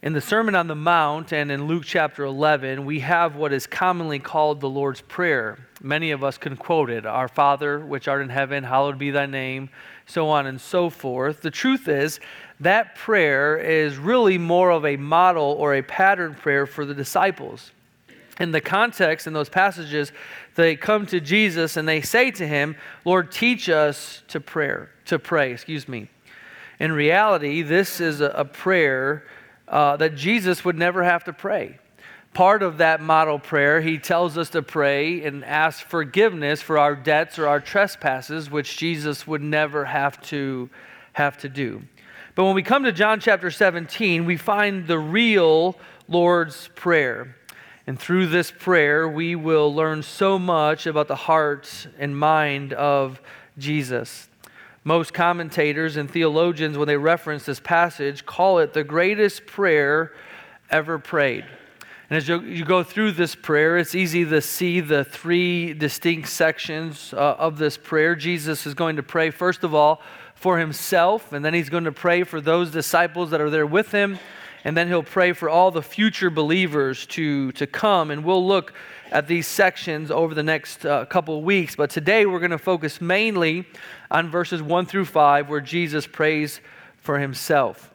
In the Sermon on the Mount and in Luke chapter 11, we have what is commonly called the Lord's Prayer. Many of us can quote it Our Father, which art in heaven, hallowed be thy name, so on and so forth. The truth is, that prayer is really more of a model or a pattern prayer for the disciples. In the context, in those passages, they come to Jesus and they say to him, Lord, teach us to prayer, to pray, excuse me. In reality, this is a, a prayer uh, that Jesus would never have to pray. Part of that model prayer, he tells us to pray and ask forgiveness for our debts or our trespasses, which Jesus would never have to have to do. But when we come to John chapter 17, we find the real Lord's Prayer. And through this prayer, we will learn so much about the heart and mind of Jesus. Most commentators and theologians, when they reference this passage, call it the greatest prayer ever prayed. And as you, you go through this prayer, it's easy to see the three distinct sections uh, of this prayer. Jesus is going to pray, first of all, for himself, and then he's going to pray for those disciples that are there with him, and then he'll pray for all the future believers to, to come. And we'll look at these sections over the next uh, couple of weeks. But today we're going to focus mainly on verses 1 through 5, where Jesus prays for himself.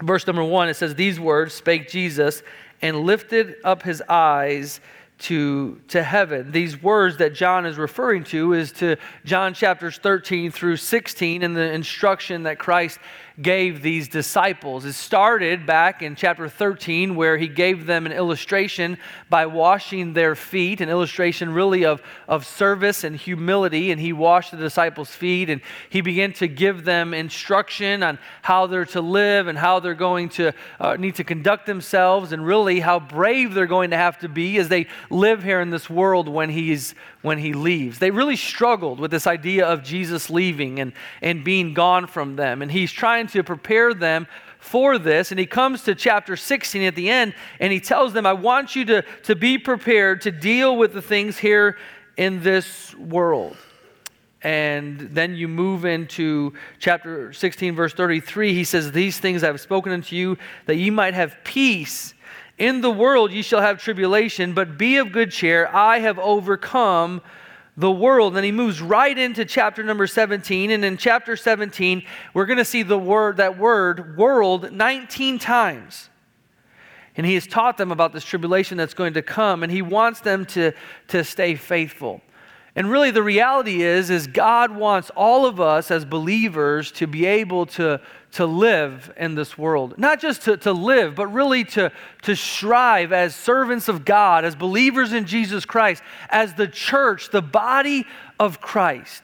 Verse number 1, it says, These words spake Jesus and lifted up his eyes to, to heaven. These words that John is referring to is to John chapters 13 through 16 and the instruction that Christ gave these disciples. It started back in chapter 13, where he gave them an illustration by washing their feet, an illustration really of, of service and humility. And he washed the disciples' feet and he began to give them instruction on how they're to live and how they're going to uh, need to conduct themselves and really how brave they're going to have to be as they live here in this world when he's when he leaves. They really struggled with this idea of Jesus leaving and, and being gone from them. And he's trying to prepare them for this. And he comes to chapter 16 at the end and he tells them, I want you to, to be prepared to deal with the things here in this world. And then you move into chapter 16, verse 33. He says, These things I have spoken unto you, that ye might have peace. In the world ye shall have tribulation, but be of good cheer. I have overcome the world. And he moves right into chapter number 17. And in chapter 17, we're going to see the word, that word, world, 19 times. And he has taught them about this tribulation that's going to come, and he wants them to, to stay faithful. And really, the reality is, is God wants all of us as believers to be able to, to live in this world. Not just to, to live, but really to, to strive as servants of God, as believers in Jesus Christ, as the church, the body of Christ.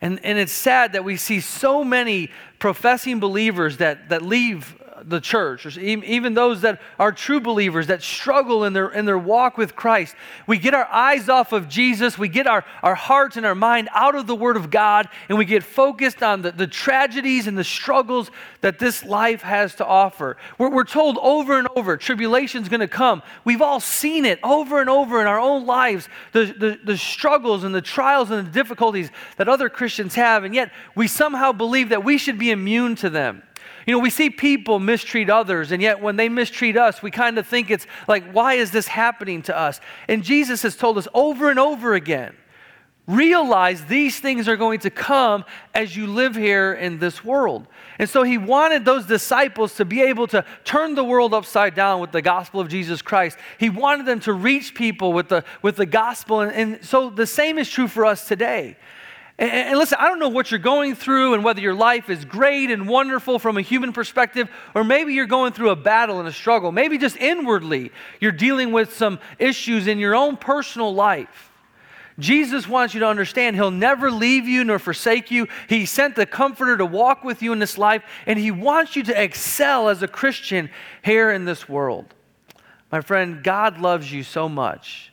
And, and it's sad that we see so many professing believers that, that leave the church, even those that are true believers that struggle in their, in their walk with Christ, we get our eyes off of Jesus, we get our, our hearts and our mind out of the Word of God, and we get focused on the, the tragedies and the struggles that this life has to offer. We're, we're told over and over tribulation's going to come. We've all seen it over and over in our own lives the, the, the struggles and the trials and the difficulties that other Christians have, and yet we somehow believe that we should be immune to them. You know, we see people mistreat others, and yet when they mistreat us, we kind of think it's like, why is this happening to us? And Jesus has told us over and over again realize these things are going to come as you live here in this world. And so he wanted those disciples to be able to turn the world upside down with the gospel of Jesus Christ. He wanted them to reach people with the, with the gospel. And, and so the same is true for us today. And, and, listen, I don't know what you're going through and whether your life is great and wonderful from a human perspective, or maybe you're going through a battle and a struggle. Maybe just inwardly you're dealing with some issues in your own personal life. Jesus wants you to understand He'll never leave you nor forsake you. He sent the Comforter to walk with you in this life, and He wants you to excel as a Christian here in this world. My friend, God loves you so much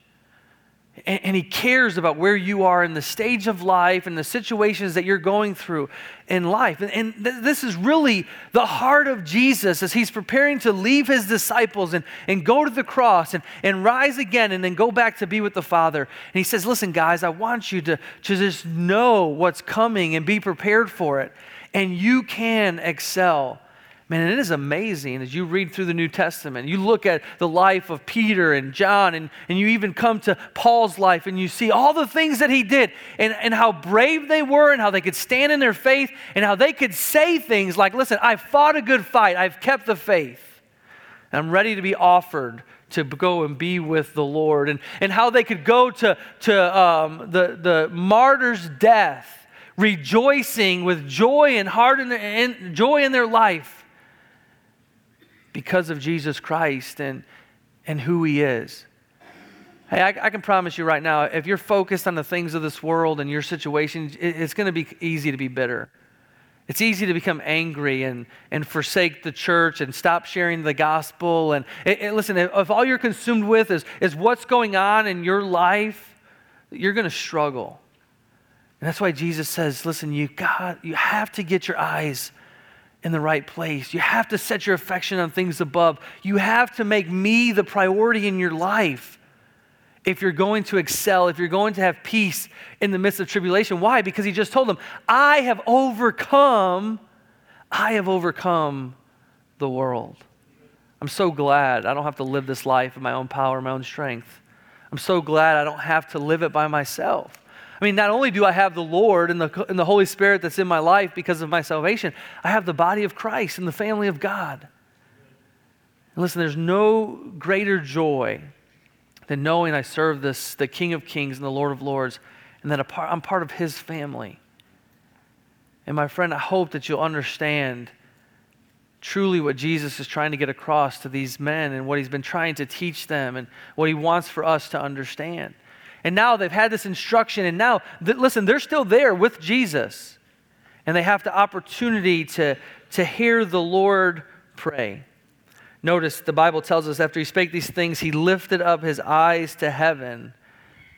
and, and, he cares about where you are in the stage of life and the situations that you're going through in life. And, and th- this is really the heart of Jesus as he's preparing to leave his disciples and, and go to the cross and, and rise again and then go back to be with the Father. And he says, Listen, guys, I want you to, to just know what's coming and be prepared for it. And you can excel Man, it is amazing as you read through the New Testament. You look at the life of Peter and John, and, and you even come to Paul's life, and you see all the things that he did, and, and how brave they were, and how they could stand in their faith, and how they could say things like, Listen, I fought a good fight, I've kept the faith, I'm ready to be offered to go and be with the Lord, and, and how they could go to, to um, the, the martyr's death, rejoicing with joy and heart and, joy in their life because of Jesus Christ and, and who he is. Hey, I, I, can promise you right now, if you're focused on the things of this world and your situation, it, it's going to be easy to be bitter. It's easy to become angry and, and forsake the church and stop sharing the gospel. And, listen, if, if all you're consumed with is, is what's going on in your life, you're going to struggle. And that's why Jesus says, listen, you got, you have to get your eyes in the right place. You have to set your affection on things above. You have to make me the priority in your life if you're going to excel, if you're going to have peace in the midst of tribulation. Why? Because he just told them, I have overcome, I have overcome the world. I'm so glad I don't have to live this life in my own power, my own strength. I'm so glad I don't have to live it by myself. I mean, not only do I have the Lord and the, and the Holy Spirit that's in my life because of my salvation, I have the body of Christ and the family of God. And listen, there's no greater joy than knowing I serve this, the King of Kings and the Lord of Lords, and that I'm part of His family. And my friend, I hope that you'll understand truly what Jesus is trying to get across to these men and what He's been trying to teach them and what He wants for us to understand. And now they've had this instruction, and now, th- listen, they're still there with Jesus. And they have the opportunity to, to hear the Lord pray. Notice the Bible tells us after he spake these things, he lifted up his eyes to heaven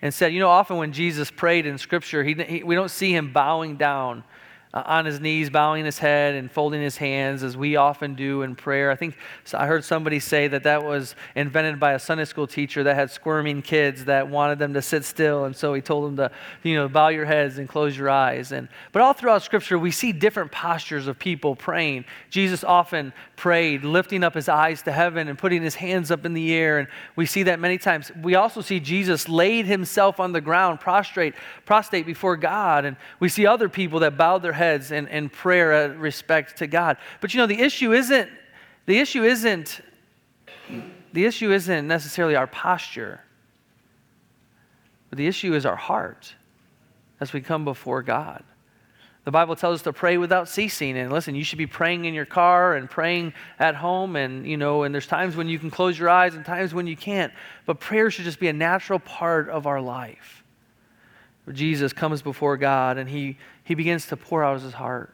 and said, You know, often when Jesus prayed in Scripture, he, he, we don't see him bowing down uh, on his knees, bowing his head and folding his hands, as we often do in prayer. I think I heard somebody say that that was invented by a Sunday school teacher that had squirming kids that wanted them to sit still, and so he told them to, you know, bow your heads and close your eyes. And but all throughout Scripture, we see different postures of people praying. Jesus often prayed, lifting up his eyes to heaven and putting his hands up in the air, and we see that many times. We also see Jesus laid himself on the ground, prostrate, prostrate before God, and we see other people that bowed their heads in, in prayer respect to God. But you know, the issue isn't the issue isn't the issue isn't necessarily our posture. But the issue is our heart as we come before God. The Bible tells us to pray without ceasing. And listen, you should be praying in your car and praying at home. And, you know, and there's times when you can close your eyes and times when you can't. But prayer should just be a natural part of our life. Jesus comes before God and he, he begins to pour out his heart.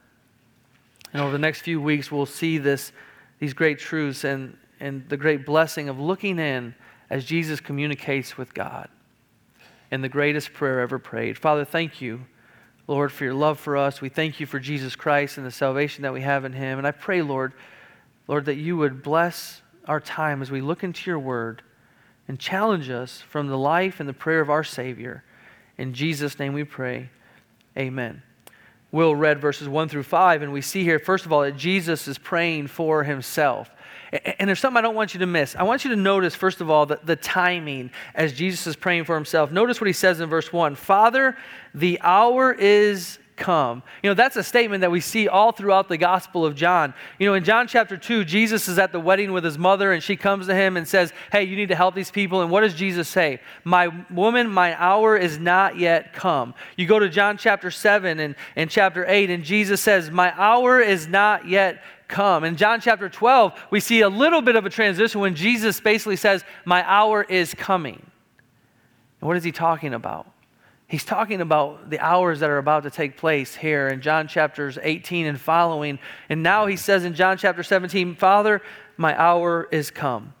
And over the next few weeks, we'll see this, these great truths and, and the great blessing of looking in as Jesus communicates with God in the greatest prayer ever prayed. Father, thank you, Lord, for your love for us. We thank you for Jesus Christ and the salvation that we have in him. And I pray, Lord, Lord, that you would bless our time as we look into your word and challenge us from the life and the prayer of our Savior. In Jesus' name we pray. Amen. Will read verses 1 through 5, and we see here, first of all, that Jesus is praying for himself. And there's something I don't want you to miss. I want you to notice, first of all, the, the timing as Jesus is praying for himself. Notice what he says in verse 1 Father, the hour is come. You know, that's a statement that we see all throughout the Gospel of John. You know, in John chapter 2, Jesus is at the wedding with his mother, and she comes to him and says, Hey, you need to help these people. And what does Jesus say? My woman, my hour is not yet come. You go to John chapter 7 and, and chapter 8, and Jesus says, My hour is not yet come. In John chapter 12, we see a little bit of a transition when Jesus basically says, My hour is coming. And what is he talking about? He's talking about the hours that are about to take place here in John chapters 18 and following. And now he says in John chapter 17, Father, my hour is come.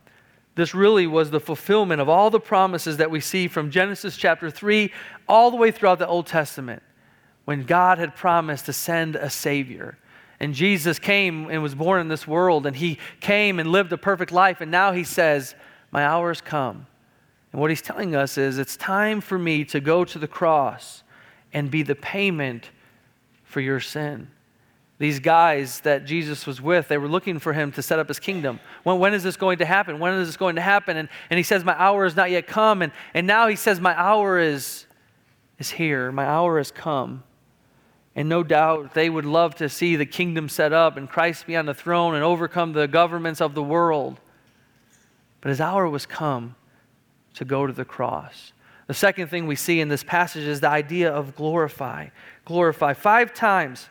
This really was the fulfillment of all the promises that we see from Genesis chapter 3 all the way throughout the Old Testament when God had promised to send a Savior. And Jesus came and was born in this world, and he came and lived a perfect life. And now he says, My hour has come. And what he's telling us is it's time for me to go to the cross and be the payment for your sin. These guys that Jesus was with, they were looking for him to set up his kingdom. When, when is this going to happen? When is this going to happen? And, and he says, My hour has not yet come. And, and now he says, My hour is, is here. My hour has come. And no doubt they would love to see the kingdom set up and Christ be on the throne and overcome the governments of the world. But his hour was come to go to the cross. The second thing we see in this passage is the idea of glorify. Glorify. Five times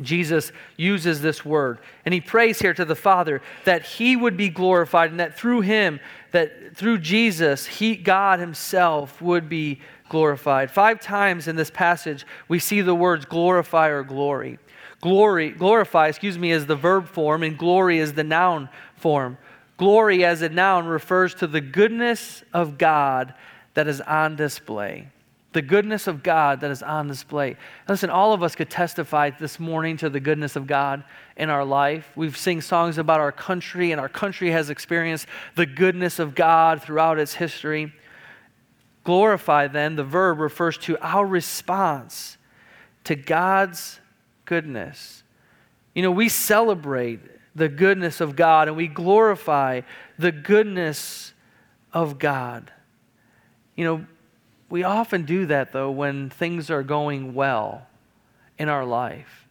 Jesus uses this word. And he prays here to the Father that he would be glorified and that through him, that through Jesus, he, God himself would be glorified. Five times in this passage, we see the words glorify or glory. Glory, glorify, excuse me, is the verb form, and glory is the noun form. Glory as a noun refers to the goodness of God that is on display the goodness of God that is on display. Listen, all of us could testify this morning to the goodness of God in our life. We've sing songs about our country, and our country has experienced the goodness of God throughout its history. Glorify, then, the verb refers to our response to God's goodness. You know, we celebrate the goodness of God and we glorify the goodness of God. You know, we often do that, though, when things are going well in our life.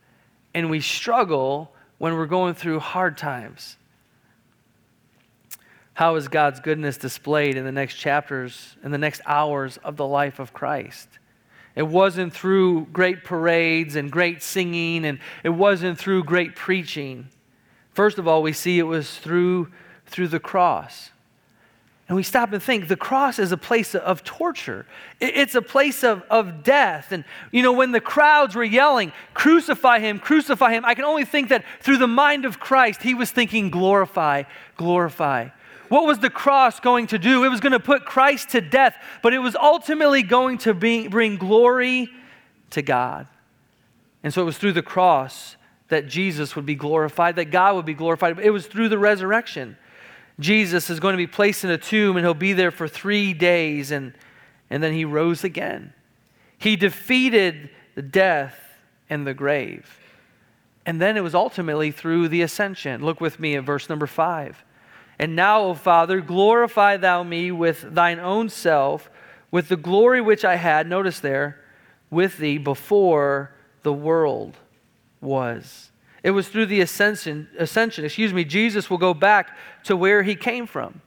And we struggle when we're going through hard times. How is God's goodness displayed in the next chapters, in the next hours of the life of Christ? It wasn't through great parades and great singing, and it wasn't through great preaching. First of all, we see it was through, through the cross. And we stop and think the cross is a place of torture. It's a place of, of death. And, you know, when the crowds were yelling, crucify him, crucify him, I can only think that through the mind of Christ, he was thinking, glorify, glorify. What was the cross going to do? It was going to put Christ to death, but it was ultimately going to be, bring glory to God. And so it was through the cross that Jesus would be glorified, that God would be glorified. It was through the resurrection. Jesus is going to be placed in a tomb and he'll be there for three days, and, and then he rose again. He defeated the death and the grave. And then it was ultimately through the ascension. Look with me at verse number five. And now, O Father, glorify thou me with thine own self, with the glory which I had, notice there, with thee before the world was. It was through the ascension, ascension, excuse me, Jesus will go back to where he came from.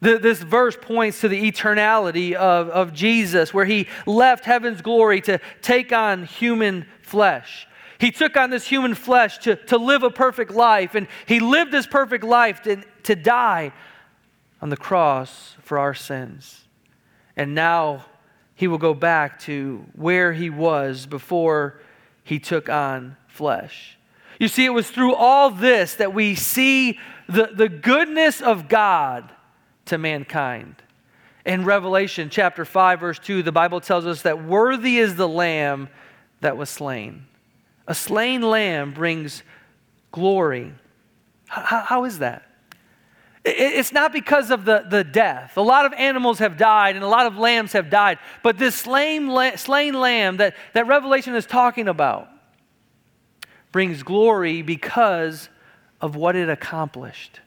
The, this verse points to the eternality of, of Jesus, where he left heaven's glory to take on human flesh. He took on this human flesh to, to live a perfect life, and he lived this perfect life to, to die on the cross for our sins. And now he will go back to where he was before he took on flesh. You see, it was through all this that we see the, the goodness of God to mankind. In Revelation chapter 5, verse 2, the Bible tells us that worthy is the lamb that was slain. A slain lamb brings glory. how, how is that? It's not because of the, the death. A lot of animals have died and a lot of lambs have died. But this slain, slain lamb that, that Revelation is talking about, brings glory because of what it accomplished.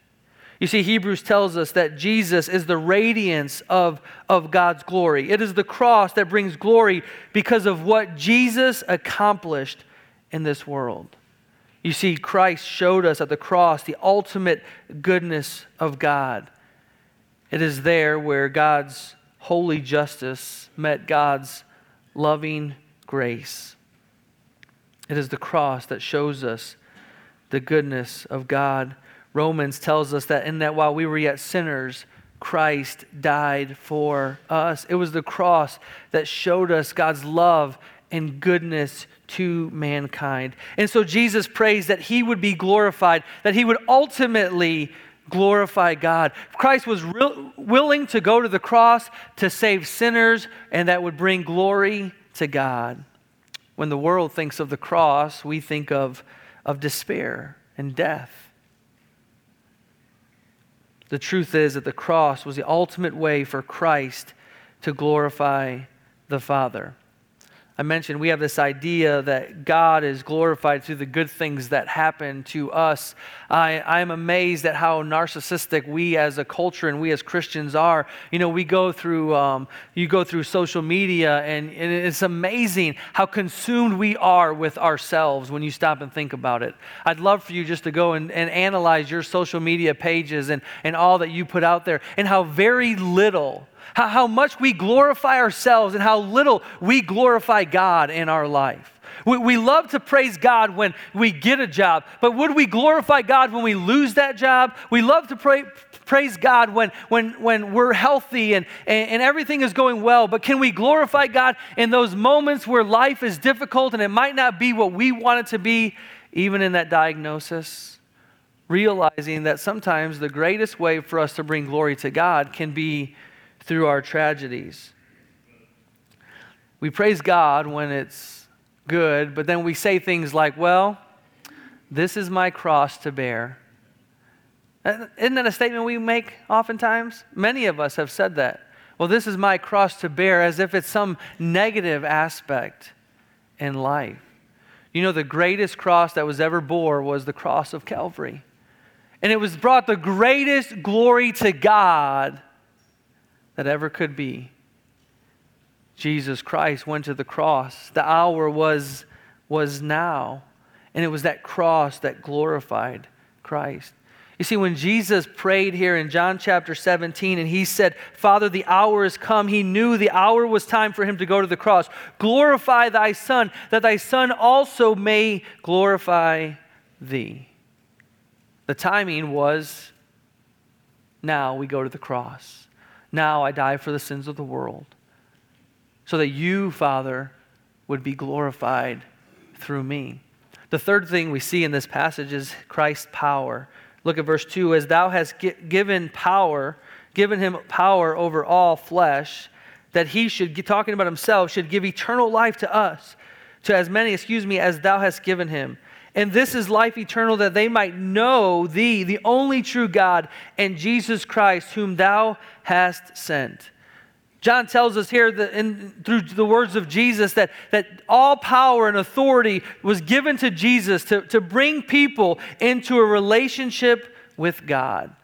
You see, Hebrews tells us that Jesus is the radiance of, of God's glory. It is the cross that brings glory because of what Jesus accomplished in this world. You see, Christ showed us at the cross the ultimate goodness of God. It is there where God's holy justice met God's loving grace. It is the cross that shows us the goodness of God. Romans tells us that in that while we were yet sinners, Christ died for us. It was the cross that showed us God's love and goodness to mankind. And so Jesus prays that he would be glorified, that he would ultimately glorify God. Christ was willing to go to the cross to save sinners, and that would bring glory to God. When the world thinks of the cross, we think of, of despair and death. The truth is that the cross was the ultimate way for Christ to glorify the Father. I mentioned we have this idea that God is glorified through the good things that happen to us. I, I'm amazed at how narcissistic we as a culture and we as Christians are. You know, we go through, um, you go through social media, and, and it's amazing how consumed we are with ourselves when you stop and think about it. I'd love for you just to go and, and analyze your social media pages and, and all that you put out there, and how very little how, how much we glorify ourselves and how little we glorify God in our life. We, we love to praise God when we get a job, but would we glorify God when we lose that job? We love to pray, praise God when, when, when we're healthy and, and, and everything is going well, but can we glorify God in those moments where life is difficult and it might not be what we want it to be, even in that diagnosis? Realizing that sometimes the greatest way for us to bring glory to God can be through our tragedies. We praise God when it's good, but then we say things like, well, this is my cross to bear. Uh, isn't that a statement we make oftentimes? Many of us have said that. Well, this is my cross to bear, as if it's some negative aspect in life. You know, the greatest cross that was ever bore was the cross of Calvary. And it was brought the greatest glory to God that ever could be. Jesus Christ went to the cross. The hour was, was now. And it was that cross that glorified Christ. You see, when Jesus prayed here in John chapter 17 and he said, Father, the hour is come, he knew the hour was time for him to go to the cross. Glorify thy Son, that thy Son also may glorify thee. The timing was now we go to the cross. Now I die for the sins of the world, so that you, Father, would be glorified through me. The third thing we see in this passage is Christ's power. Look at verse 2 As thou hast given power, given him power over all flesh, that he should, talking about himself, should give eternal life to us, to as many, excuse me, as thou hast given him. And this is life eternal, that they might know thee, the only true God, and Jesus Christ, whom thou hast sent. John tells us here that in, through the words of Jesus that, that all power and authority was given to Jesus to, to bring people into a relationship with God.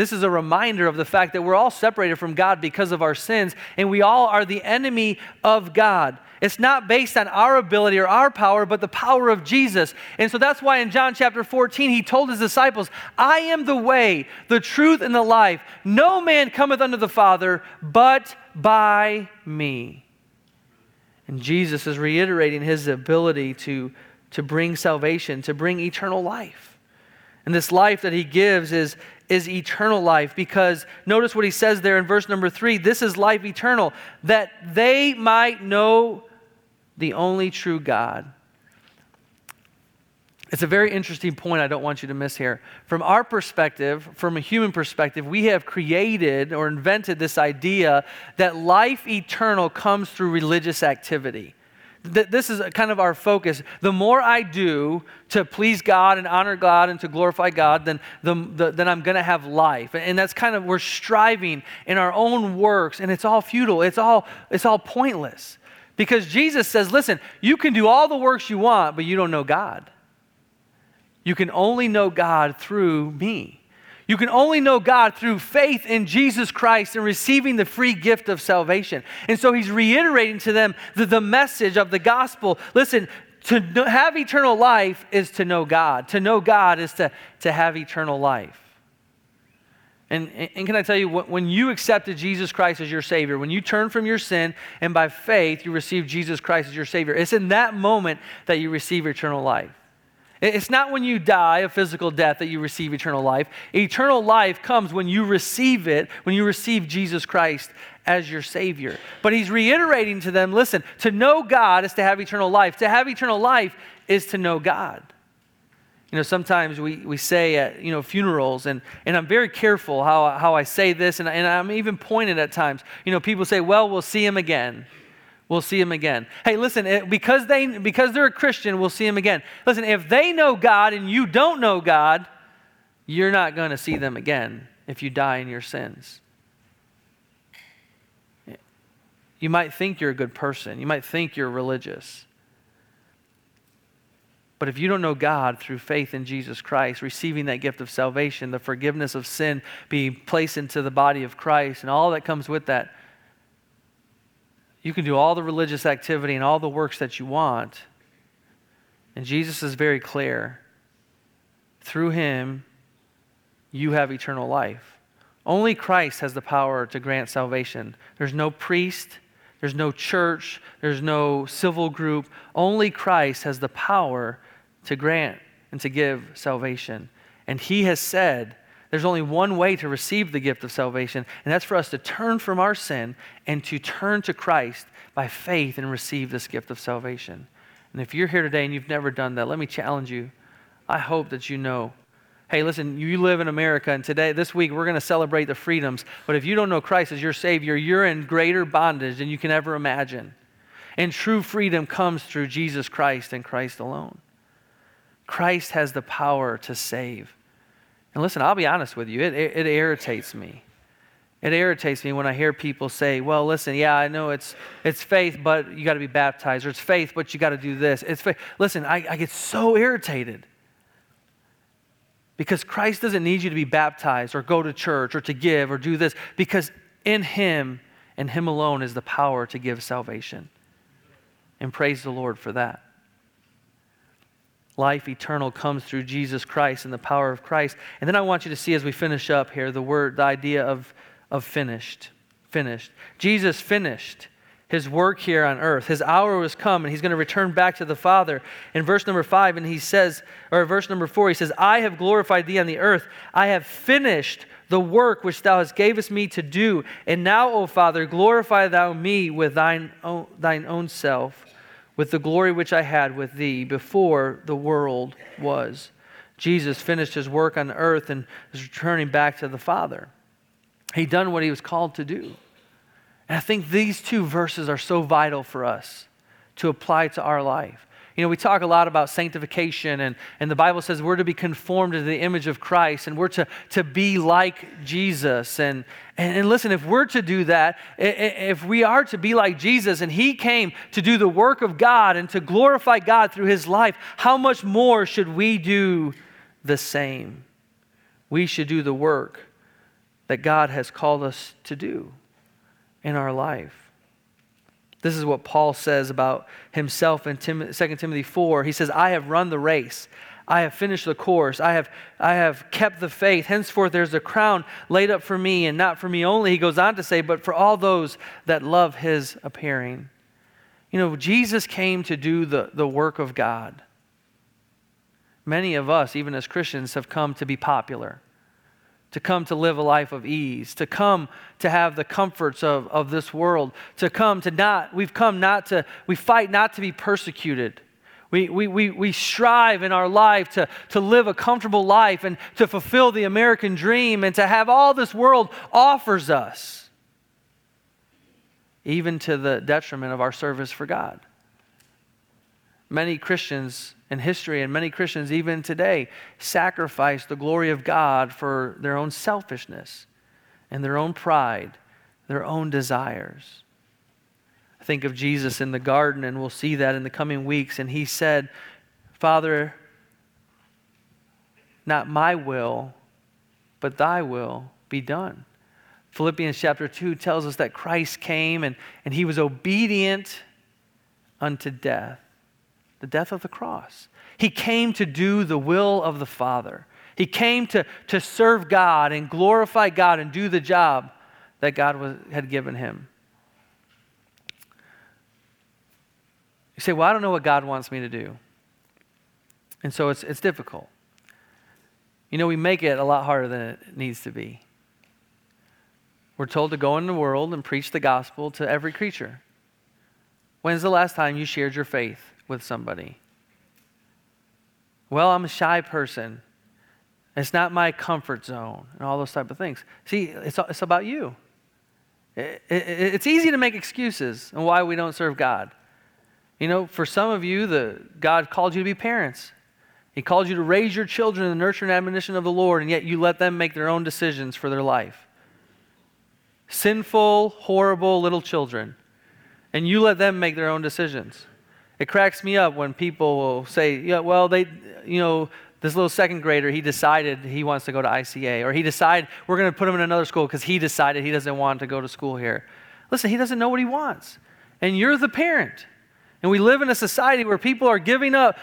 This is a reminder of the fact that we're all separated from God because of our sins, and we all are the enemy of God. It's not based on our ability or our power, but the power of Jesus. And so that's why in John chapter 14, he told his disciples, I am the way, the truth, and the life. No man cometh unto the Father but by me. And Jesus is reiterating his ability to, to bring salvation, to bring eternal life. And this life that he gives is, is eternal life because notice what he says there in verse number three this is life eternal, that they might know the only true God. It's a very interesting point I don't want you to miss here. From our perspective, from a human perspective, we have created or invented this idea that life eternal comes through religious activity. This is kind of our focus. The more I do to please God and honor God and to glorify God, then, the, the, then I'm going to have life. And that's kind of, we're striving in our own works, and it's all futile. It's all, it's all pointless. Because Jesus says, listen, you can do all the works you want, but you don't know God. You can only know God through me. You can only know God through faith in Jesus Christ and receiving the free gift of salvation. And so he's reiterating to them the, the message of the gospel. Listen, to have eternal life is to know God. To know God is to, to have eternal life. And, and can I tell you, when you accepted Jesus Christ as your Savior, when you turn from your sin and by faith you receive Jesus Christ as your Savior, it's in that moment that you receive eternal life. It's not when you die a physical death that you receive eternal life. Eternal life comes when you receive it, when you receive Jesus Christ as your Savior. But he's reiterating to them listen, to know God is to have eternal life. To have eternal life is to know God. You know, sometimes we, we say at, you know, funerals, and, and I'm very careful how, how I say this, and, and I'm even pointed at times. You know, people say, well, we'll see him again. We'll see him again. Hey, listen, eh, because, they, because they're a Christian, we'll see him again. Listen, if they know God and you don't know God, you're not going to see them again if you die in your sins. You might think you're a good person, you might think you're religious. But if you don't know God through faith in Jesus Christ, receiving that gift of salvation, the forgiveness of sin being placed into the body of Christ, and all that comes with that, you can do all the religious activity and all the works that you want. And Jesus is very clear. Through him, you have eternal life. Only Christ has the power to grant salvation. There's no priest, there's no church, there's no civil group. Only Christ has the power to grant and to give salvation. And he has said there's only one way to receive the gift of salvation, and that's for us to turn from our sin and to turn to Christ by faith and receive this gift of salvation. And if you're here today and you've never done that, let me challenge you. I hope that you know hey, listen, you live in America, and today, this week, we're going to celebrate the freedoms. But if you don't know Christ as your Savior, you're in greater bondage than you can ever imagine. And true freedom comes through Jesus Christ and Christ alone. Christ has the power to save. And listen, I'll be honest with you, it, it, it, irritates me. It irritates me when I hear people say, well, listen, yeah, I know it's, it's faith, but you got to be baptized, or it's faith, but you got to do this. It's faith. Listen, I, I get so irritated because Christ doesn't need you to be baptized or go to church or to give or do this, because in Him and Him alone is the power to give salvation. And praise the Lord for that life eternal comes through Jesus Christ and the power of Christ. And then I want you to see as we finish up here the word, the idea of, of finished. Finished. Jesus finished his work here on earth. His hour was come, and he's going to return back to the Father. In verse number five, and he says, or verse number four, he says, I have glorified thee on the earth. I have finished the work which thou hast gavest me to do. And now, O Father, glorify thou me with thine own, thine own self with the glory which I had with thee before the world was. Jesus finished his work on earth and is returning back to the Father. He done what he was called to do. And I think these two verses are so vital for us to apply to our life. You know, we talk a lot about sanctification, and, and the Bible says we're to be conformed to the image of Christ, and we're to, to be like Jesus. And, and, and listen, if we're to do that, if we are to be like Jesus, and He came to do the work of God and to glorify God through His life, how much more should we do the same? We should do the work that God has called us to do in our life. This is what Paul says about himself in Tim- 2 Timothy 4. He says, I have run the race. I have finished the course. I have, I have kept the faith. Henceforth, there's a crown laid up for me, and not for me only, he goes on to say, but for all those that love his appearing. You know, Jesus came to do the, the work of God. Many of us, even as Christians, have come to be popular to come to live a life of ease, to come to have the comforts of, of this world, to come to not, we've come not to, we fight not to be persecuted. We, we, we, we strive in our life to, to live a comfortable life and to fulfill the American dream and to have all this world offers us, even to the detriment of our service for God. Many Christians in history, and many Christians even today, sacrifice the glory of God for their own selfishness and their own pride, their own desires. Think of Jesus in the garden, and we'll see that in the coming weeks. And he said, Father, not my will, but thy will be done. Philippians chapter 2 tells us that Christ came and, and he was obedient unto death the death of the cross. He came to do the will of the Father. He came to, to serve God and glorify God and do the job that God was, had given him. You say, Well, I don't know what God wants me to do. And so it's, it's difficult. You know, we make it a lot harder than it needs to be. We're told to go in the world and preach the gospel to every creature. When's the last time you shared your faith with somebody? Well, I'm a shy person. It's not my comfort zone and all those type of things. See, it's, it's about you. It, it, it's easy to make excuses and why we don't serve God. You know, for some of you, the, God called you to be parents. He called you to raise your children in the nurture and admonition of the Lord, and yet you let them make their own decisions for their life. Sinful, horrible little children. and you let them make their own decisions. It cracks me up when people will say, yeah, well, they, you know, this little second grader, he decided he wants to go to ICA, or he decided we're going to put him in another school because he decided he doesn't want to go to school here. Listen, he doesn't know what he wants. And you're the parent. And we live in a society where people are giving up,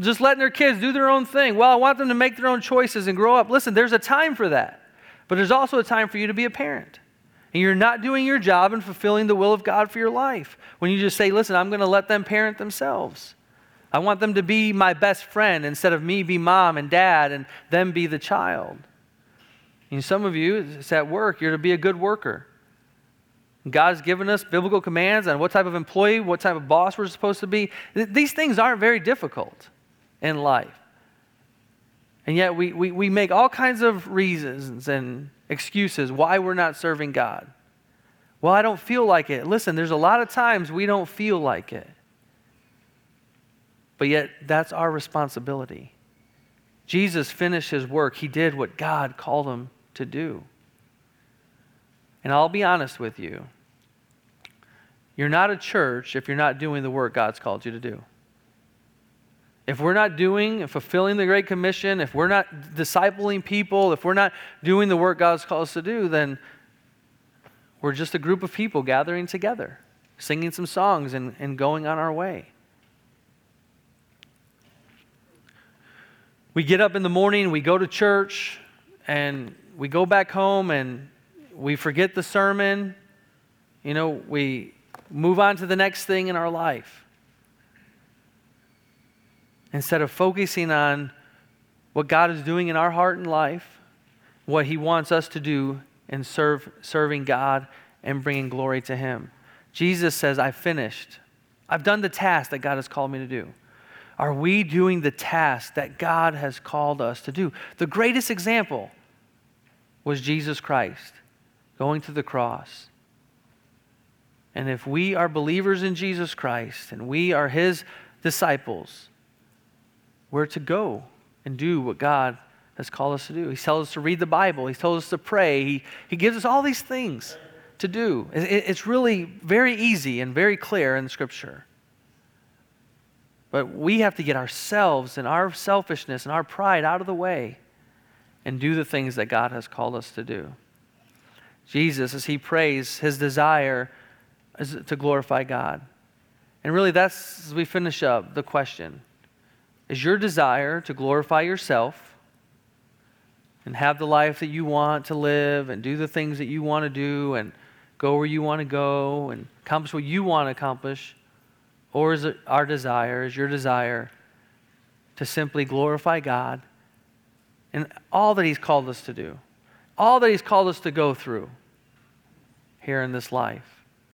just letting their kids do their own thing. Well, I want them to make their own choices and grow up. Listen, there's a time for that. But there's also a time for you to be a parent. And you're not doing your job and fulfilling the will of God for your life when you just say, listen, I'm going to let them parent themselves. I want them to be my best friend instead of me be mom and dad and them be the child. And some of you, it's at work, you're to be a good worker. God's given us biblical commands on what type of employee, what type of boss we're supposed to be. These things aren't very difficult in life. And yet we, we, we make all kinds of reasons and excuses why we're not serving God. Well, I don't feel like it. Listen, there's a lot of times we don't feel like it. But yet, that's our responsibility. Jesus finished his work, he did what God called him to do. And I'll be honest with you you're not a church if you're not doing the work God's called you to do. If we're not doing and fulfilling the Great Commission, if we're not discipling people, if we're not doing the work God's called us to do, then we're just a group of people gathering together, singing some songs and, and going on our way. We get up in the morning, we go to church, and we go back home and we forget the sermon. You know, we move on to the next thing in our life. Instead of focusing on what God is doing in our heart and life, what He wants us to do in serve, serving God and bringing glory to Him. Jesus says, I finished. I've done the task that God has called me to do. Are we doing the task that God has called us to do? The greatest example was Jesus Christ going to the cross. And if we are believers in Jesus Christ and we are his disciples, we're to go and do what God has called us to do. He tells us to read the Bible, He tells us to pray, He, he gives us all these things to do. It, it's really very easy and very clear in Scripture. But we have to get ourselves and our selfishness and our pride out of the way and do the things that God has called us to do. Jesus, as he prays, his desire is to glorify God. And really, that's, as we finish up, the question Is your desire to glorify yourself and have the life that you want to live and do the things that you want to do and go where you want to go and accomplish what you want to accomplish? Or is it our desire, is your desire to simply glorify God and all that He's called us to do, all that He's called us to go through here in this life?